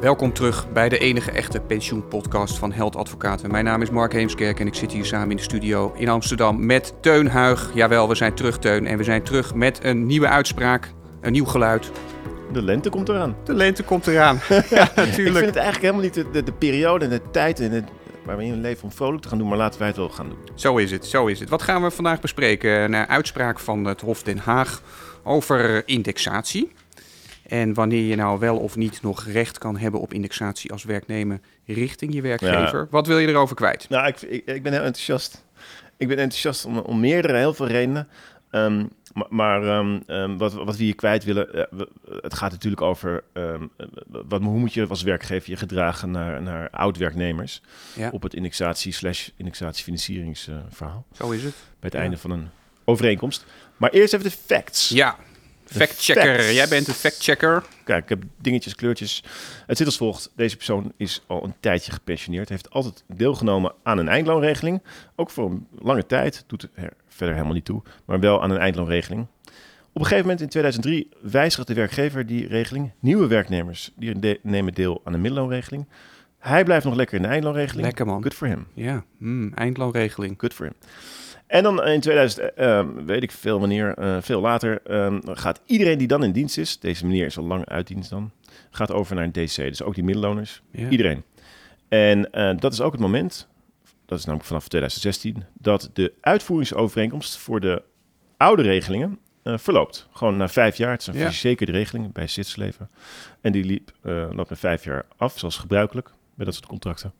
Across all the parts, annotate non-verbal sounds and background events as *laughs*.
Welkom terug bij de enige echte pensioenpodcast van Held Advocaten. Mijn naam is Mark Heemskerk en ik zit hier samen in de studio in Amsterdam met Teun Huig. Jawel, we zijn terug Teun en we zijn terug met een nieuwe uitspraak, een nieuw geluid. De lente komt eraan. De lente komt eraan. *laughs* ja, natuurlijk. Ik vind het eigenlijk helemaal niet de, de, de periode en de tijd en het, waar we in leven om vrolijk te gaan doen, maar laten wij het wel gaan doen. Zo is het, zo is het. Wat gaan we vandaag bespreken? Een eh, uitspraak van het Hof Den Haag over indexatie. En wanneer je nou wel of niet nog recht kan hebben op indexatie als werknemer richting je werkgever. Wat wil je erover kwijt? Nou, ik, ik, ik ben heel enthousiast. Ik ben enthousiast om, om meerdere, heel veel redenen. Ehm, maar, maar um, um, wat, wat we hier kwijt willen, uh, we, het gaat natuurlijk over wat, hoe moet je als werkgever je gedragen naar, naar oud-werknemers Ja. op het indexatie slash indexatiefinancieringsverhaal. Zo is het. Bij het Ja. einde van een overeenkomst. Maar eerst even de facts. Ja, factchecker. Jij bent een factchecker. Kijk, ik heb dingetjes, kleurtjes. Het zit als volgt. Deze persoon is al een tijdje gepensioneerd. Heeft altijd deelgenomen aan een eindloonregeling. Ook voor een lange tijd. Doet er verder helemaal niet toe. Maar wel aan een eindloonregeling. Op een gegeven moment in 2003 wijzigt de werkgever die regeling. Nieuwe werknemers die de- nemen deel aan een middelloonregeling. Hij blijft nog lekker in de eindloonregeling. Lekker man. Good for him. Ja, hmm, eindloonregeling. Good for him. En dan in 2000, eh, eh, weet ik veel wanneer, eh, veel later, eh, gaat iedereen die dan in dienst is, deze meneer is al lang uit dienst dan, gaat over naar een DC. Dus ook die middeloners, Ja. iedereen. En eh, dat is ook het moment, dat is namelijk vanaf 2016, dat de uitvoeringsovereenkomst voor de oude regelingen eh, verloopt. Gewoon na vijf jaar, het is een Ja. verzekerde regeling bij Sitsleven. En die liep, loopt na vijf jaar af, zoals gebruikelijk bij dat soort contracten.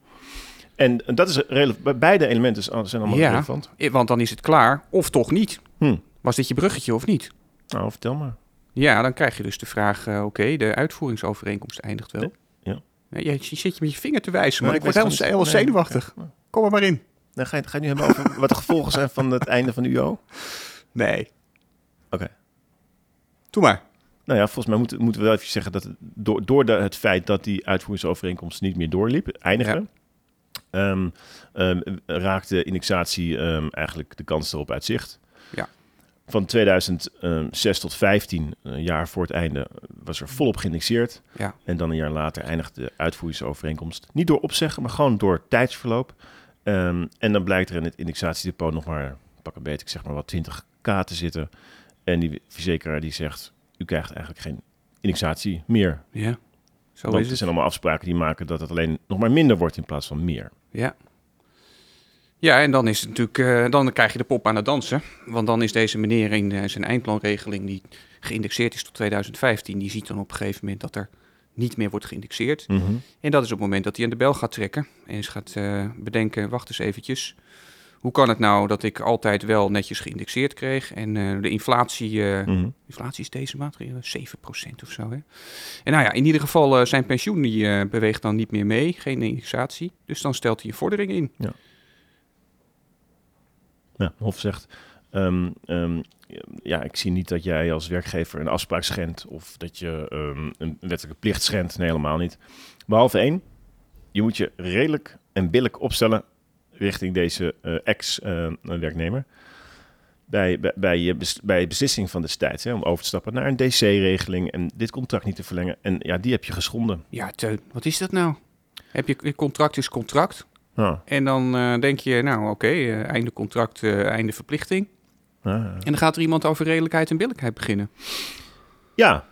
En dat is relevant. Beide elementen zijn allemaal Ja. relevant. Want dan is het klaar, of toch niet. Hm. Was dit je bruggetje of niet? Nou, vertel maar. Ja, dan krijg je dus de vraag, eh, oké, de uitvoeringsovereenkomst eindigt wel. Ja. Je, je zit je met je vinger te wijzen, maar Nee, ik word heel. Nee, zenuwachtig. Kom er maar in. Dan ga je, ga je nu hebben over wat de gevolgen zijn van het einde van de UO? *laughs* Nee. Oké. Doe maar. Nou ja, volgens mij moeten, moeten we wel even zeggen dat het door, door de, het feit dat die uitvoeringsovereenkomst niet meer doorliep, eindigde, ehm, ehm, raakte indexatie ehm, eigenlijk de kans erop uit zicht. Ja. Van 2006 tot 15, een jaar voor het einde, was er volop geïndexeerd. Ja. En dan een jaar later eindigde de uitvoeringsovereenkomst. Niet door opzeggen, maar gewoon door tijdsverloop. En dan blijkt er in het indexatiedepot nog maar, pak een beetje, ik zeg maar wat 20k te zitten. En die verzekeraar die zegt, u krijgt eigenlijk geen indexatie meer. Ja. Zo Want is er het. zijn allemaal afspraken die maken dat het alleen nog maar minder wordt in plaats van meer. Ja. Ja, en dan is het natuurlijk, eh, dan krijg je de pop aan het dansen. Want dan is deze meneer in eh, zijn eindloonregeling, die geïndexeerd is tot 2015, die ziet dan op een gegeven moment dat er niet meer wordt geïndexeerd. En dat is op het moment dat hij aan de bel gaat trekken en eens gaat eh, bedenken, wacht eens eventjes. Hoe kan het nou dat ik altijd wel netjes geïndexeerd kreeg en eh, de inflatie, eh, Mhm. inflatie is deze maand eh, 7% of zo hè. En nou ja, in ieder geval eh, zijn pensioen die eh, beweegt dan niet meer mee, geen indexatie. Dus dan stelt hij een vordering in. Ja, Hof zegt, ehm, ehm, ja, ik zie niet dat jij als werkgever een afspraak schendt of dat je ehm, een wettelijke plicht schendt. Nee, helemaal niet. Behalve één, je moet je redelijk en billig opstellen richting deze eh, ex-werknemer. bij, bij, bij, je bes- bij beslissing van destijds, hè, om over te stappen naar een DC-regeling en dit contract niet te verlengen. En ja, die heb je geschonden. Ja, Teun, wat is dat nou? Heb je contract is contract. En dan eh, denk je, nou oké, eh, einde contract, eh, einde verplichting. ja, En dan gaat er iemand over redelijkheid en billijkheid beginnen. Ja,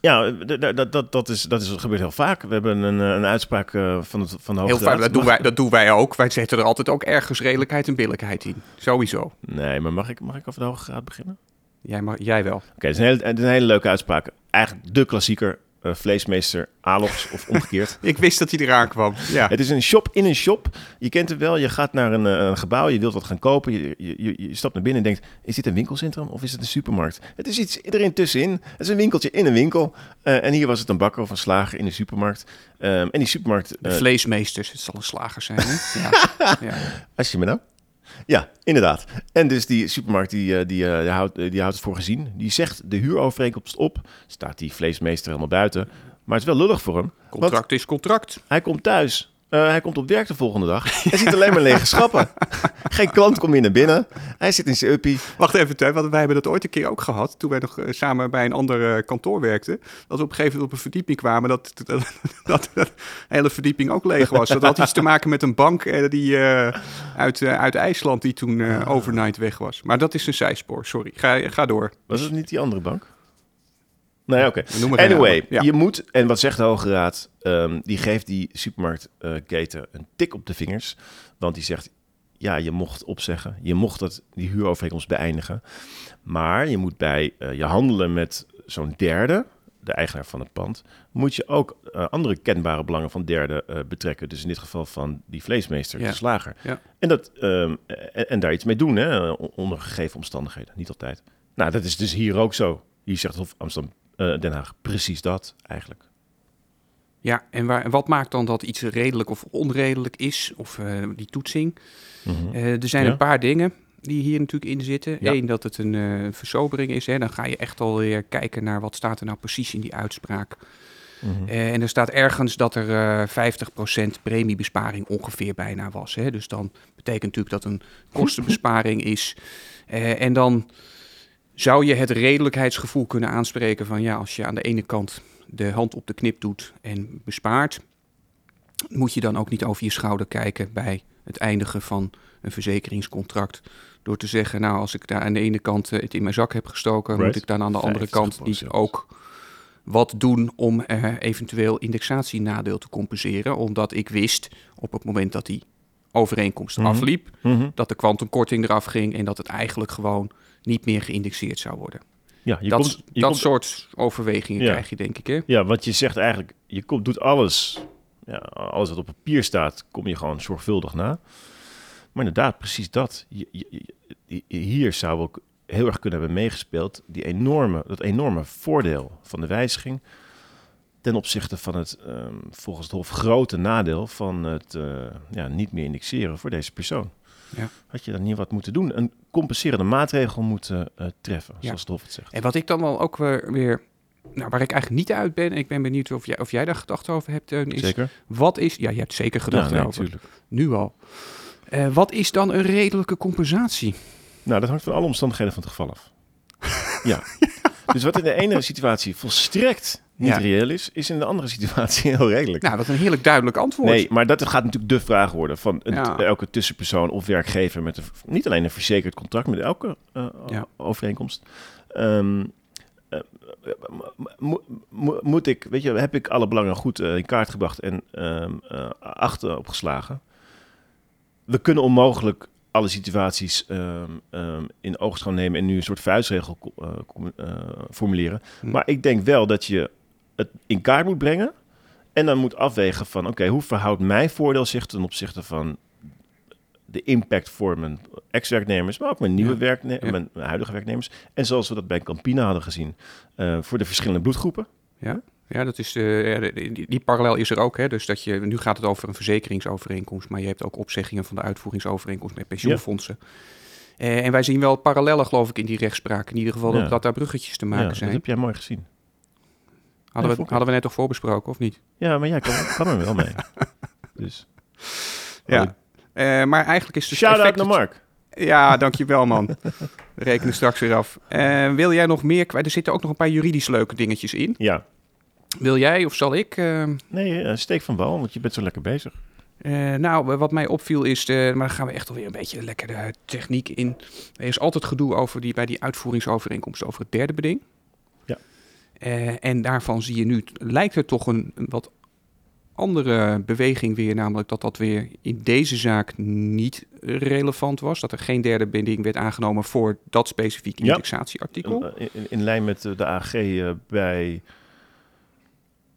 ja dat, dat, dat, is, dat is, gebeurt heel vaak. We hebben een, een uitspraak eh, van, het, van de Heel Hoge vaak, Raad. dat doen, wij, dat doen wij ook. Wij zetten er altijd ook ergens redelijkheid en billijkheid in. Sowieso. Nee, maar mag ik, mag ik over de Hoge Raad beginnen? Jij, mag, jij wel. Oké, het, is een hele- het is een hele leuke uitspraak. Eigenlijk de klassieker, eh, vleesmeester Alox of omgekeerd. *laughs* Ik wist dat hij eraan kwam. Ja. Het is een shop in een shop. Je kent het wel. Je gaat naar een, eh, een gebouw, je wilt wat gaan kopen. Je, je, je, je stapt naar binnen en denkt, is dit een winkelcentrum of is het een supermarkt? Het is iets erin tussenin. Het is een winkeltje in een winkel. Eh, en hier was het een bakker of een slager in een supermarkt. Ehm, en die supermarkt... De eh, vleesmeesters, het zal een slager zijn. Hè? *laughs* Ja. ja. Als je me nou? Ja, inderdaad. En dus die supermarkt die, eh, die, eh, die, houdt, eh, die houdt het voor gezien. Die zegt de huurovereenkomst op. Staat die vleesmeester helemaal buiten. Maar het is wel lullig voor hem. Contract is contract. hij komt thuis Eh, hij komt op werk de volgende dag. Hij ziet alleen maar lege schappen. *laughs* Geen klant komt meer naar binnen. Hij zit in zijn uppie. Wacht even, Teun, want wij hebben dat ooit een keer ook gehad. Toen wij nog eh, samen bij een ander eh, kantoor werkten. Dat we op een gegeven moment op een verdieping kwamen. Dat, dat, dat, *laughs* dat de hele verdieping ook leeg was. Dat had iets te maken met een bank die, uit, uit IJsland die toen eh, overnight weg was. Maar dat is een zijspoor, sorry. Ga, ga door. Was het niet die andere bank? Nee, oké. Anyway. Ja. je moet, en wat zegt de Hoge Raad? Ehm, die geeft die supermarktketen een tik op de vingers. Want die zegt, ja, je mocht opzeggen. Je mocht dat, die huurovereenkomst beëindigen. Maar je moet bij eh, je handelen met zo'n derde, de eigenaar van het pand, moet je ook eh, andere kenbare belangen van derden eh, betrekken. Dus in dit geval van die vleesmeester, Ja. de slager. Ja. En, dat, ehm, en, en daar iets mee doen, hè, onder gegeven omstandigheden. Niet altijd. Nou, dat is dus hier ook zo. Hier zegt Hof Amsterdam, eh, Den Haag precies dat eigenlijk. Ja, en waar, wat maakt dan dat iets redelijk of onredelijk is? Of eh, die toetsing? Eh, er zijn Ja. een paar dingen die hier natuurlijk in zitten. Ja. Eén, dat het een eh, versobering is. Hè. Dan ga je echt alweer kijken naar wat staat er nou precies in die uitspraak. Mhm. Eh, en er staat ergens dat er eh 50% premiebesparing ongeveer bijna was. Hè. Dus dan betekent natuurlijk dat een kostenbesparing is. En dan zou je het redelijkheidsgevoel kunnen aanspreken van ja, als je aan de ene kant de hand op de knip doet en bespaart, moet je dan ook niet over je schouder kijken bij het eindigen van een verzekeringscontract. Door te zeggen, nou, als ik daar aan de ene kant eh, het in mijn zak heb gestoken, Right. moet ik dan aan de andere kant niet 50%. ook wat doen om eventueel indexatienadeel te compenseren. Omdat ik wist op het moment dat die overeenkomst Mhm. afliep, Mhm. dat de kwantumkorting eraf ging en dat het eigenlijk gewoon niet meer geïndexeerd zou worden. Ja, je dat komt, je dat komt- soort overwegingen Ja. krijg je, denk ik. Hè? ja, want je zegt eigenlijk, je komt, doet alles, ja, alles wat op papier staat, kom je gewoon zorgvuldig na. Maar inderdaad, precies dat. Je- je- je- hier zou ook heel erg kunnen hebben meegespeeld, die enorme, dat enorme voordeel van de wijziging ten opzichte van het, ehm, volgens het Hof, grote nadeel van het eh, ja, niet meer indexeren voor deze persoon. Ja. Had je dan niet wat moeten doen? Een compenserende maatregel moeten eh, treffen, Ja. zoals Hof het zegt. En wat ik dan wel ook weer, weer nou, waar ik eigenlijk niet uit ben, ik ben benieuwd of jij, of jij daar gedachten over hebt, Teun, is Zeker? wat is, ja, je hebt zeker gedachten ja, nee, over, natuurlijk. nu al. Eh, wat is dan een redelijke compensatie? Nou, dat hangt van alle omstandigheden van het geval af. ja. *laughs* Dus wat in de ene situatie volstrekt niet Ja. reëel is, is in de andere *laughs* situatie heel redelijk. Nou, dat is een heerlijk duidelijk antwoord. nee, maar dat gaat natuurlijk de vraag worden van een, Ja. elke tussenpersoon of werkgever met een, niet alleen een verzekerd contract, met elke eh, Ja. overeenkomst. Ehm, eh, mo- mo- moet ik, weet je, heb ik alle belangen goed eh, in kaart gebracht en ehm eh, achter opgeslagen? We kunnen onmogelijk alle situaties ehm, ehm, in oogschouw nemen en nu een soort vuistregel formuleren. Hm. Maar ik denk wel dat je het in kaart moet brengen en dan moet afwegen van, oké, hoe verhoudt mijn voordeel zich ten opzichte van de impact voor mijn ex-werknemers, maar ook mijn nieuwe Ja. werknemers, Ja. mijn huidige werknemers. En zoals we dat bij Campina hadden gezien, eh, voor de verschillende bloedgroepen. Ja, ja dat is de- die, die parallel is er ook. Hè? Dus dat je, nu gaat het over een verzekeringsovereenkomst, maar je hebt ook opzeggingen van de uitvoeringsovereenkomst met pensioenfondsen. Eh, en wij zien wel parallellen, geloof ik, in die rechtspraak. In ieder geval dat, dat daar bruggetjes te maken dat zijn. heb jij mooi gezien. Hadden, we, hadden we net toch voorbesproken, of niet? Ja, maar jij kan, kan er wel mee. *laughs* Dus. Ja. Eh, maar eigenlijk is dus Shout out effect naar Mark. Ja, dankjewel man. *laughs* We rekenen straks weer af. Eh, wil jij nog meer kwijt? Er zitten ook nog een paar juridisch leuke dingetjes in. Ja. Wil jij of zal ik? eh, Nee, steek van wal, want je bent zo lekker bezig. Nou, wat mij opviel is, de, maar dan gaan we echt alweer een beetje lekker de techniek in. Er is altijd gedoe over die, bij die uitvoeringsovereenkomst over het derde beding. Ja. Eh, en daarvan zie je nu, lijkt er toch een, een wat andere beweging weer, namelijk dat dat weer in deze zaak niet relevant was. Dat er geen derde beding werd aangenomen voor dat specifieke Ja. indexatieartikel. Eh, In, in lijn met de AG eh, bij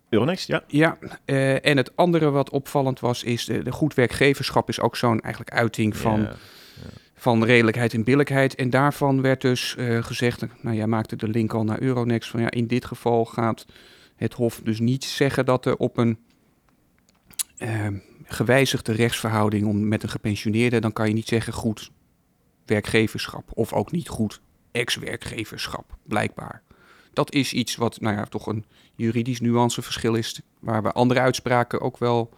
Euronext, ja. Ja, en het andere wat opvallend was, is de, de goed werkgeverschap is ook zo'n eigenlijk uiting van Ja. Van redelijkheid en billijkheid. En daarvan werd dus eh, gezegd, nou jij maakte de link al naar Euronext, van ja, in dit geval gaat het Hof dus niet zeggen dat er op een eh, gewijzigde rechtsverhouding om, met een gepensioneerde, dan kan je niet zeggen goed werkgeverschap of ook niet goed ex-werkgeverschap, blijkbaar. Dat is iets wat, nou ja, toch een juridisch nuanceverschil is, waar we andere uitspraken ook wel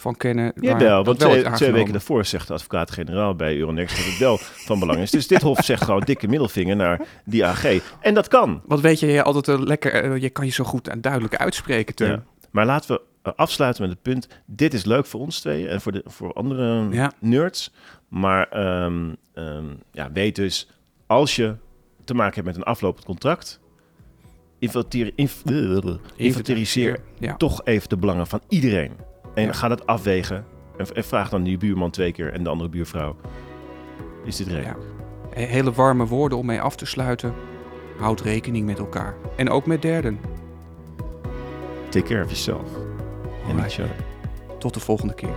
van kennen. Jawel, want twee, twee weken daarvoor zegt de advocaat-generaal bij Euronext dat het wel van belang is. Dus dit hof zegt gewoon dikke middelvinger naar die AG. En dat kan. Wat weet je, je altijd een lekker, eh, je kan je zo goed en duidelijk uitspreken. Ja. Maar laten we eh, afsluiten met het punt. Dit is leuk voor ons twee en voor, de, voor andere Ja. nerds. Maar ehm, ehm, ja, weet dus, als je te maken hebt met een aflopend contract... Inventari inv- inventariseer Ja. toch even de belangen van iedereen. En Ja. ga dat afwegen. En, en vraag dan die buurman twee keer en de andere buurvrouw. Is dit redelijk? Ja. Hele warme woorden om mee af te sluiten. Houd rekening met elkaar. En ook met derden. Take care of yourself. And Alright. each other. Tot de volgende keer.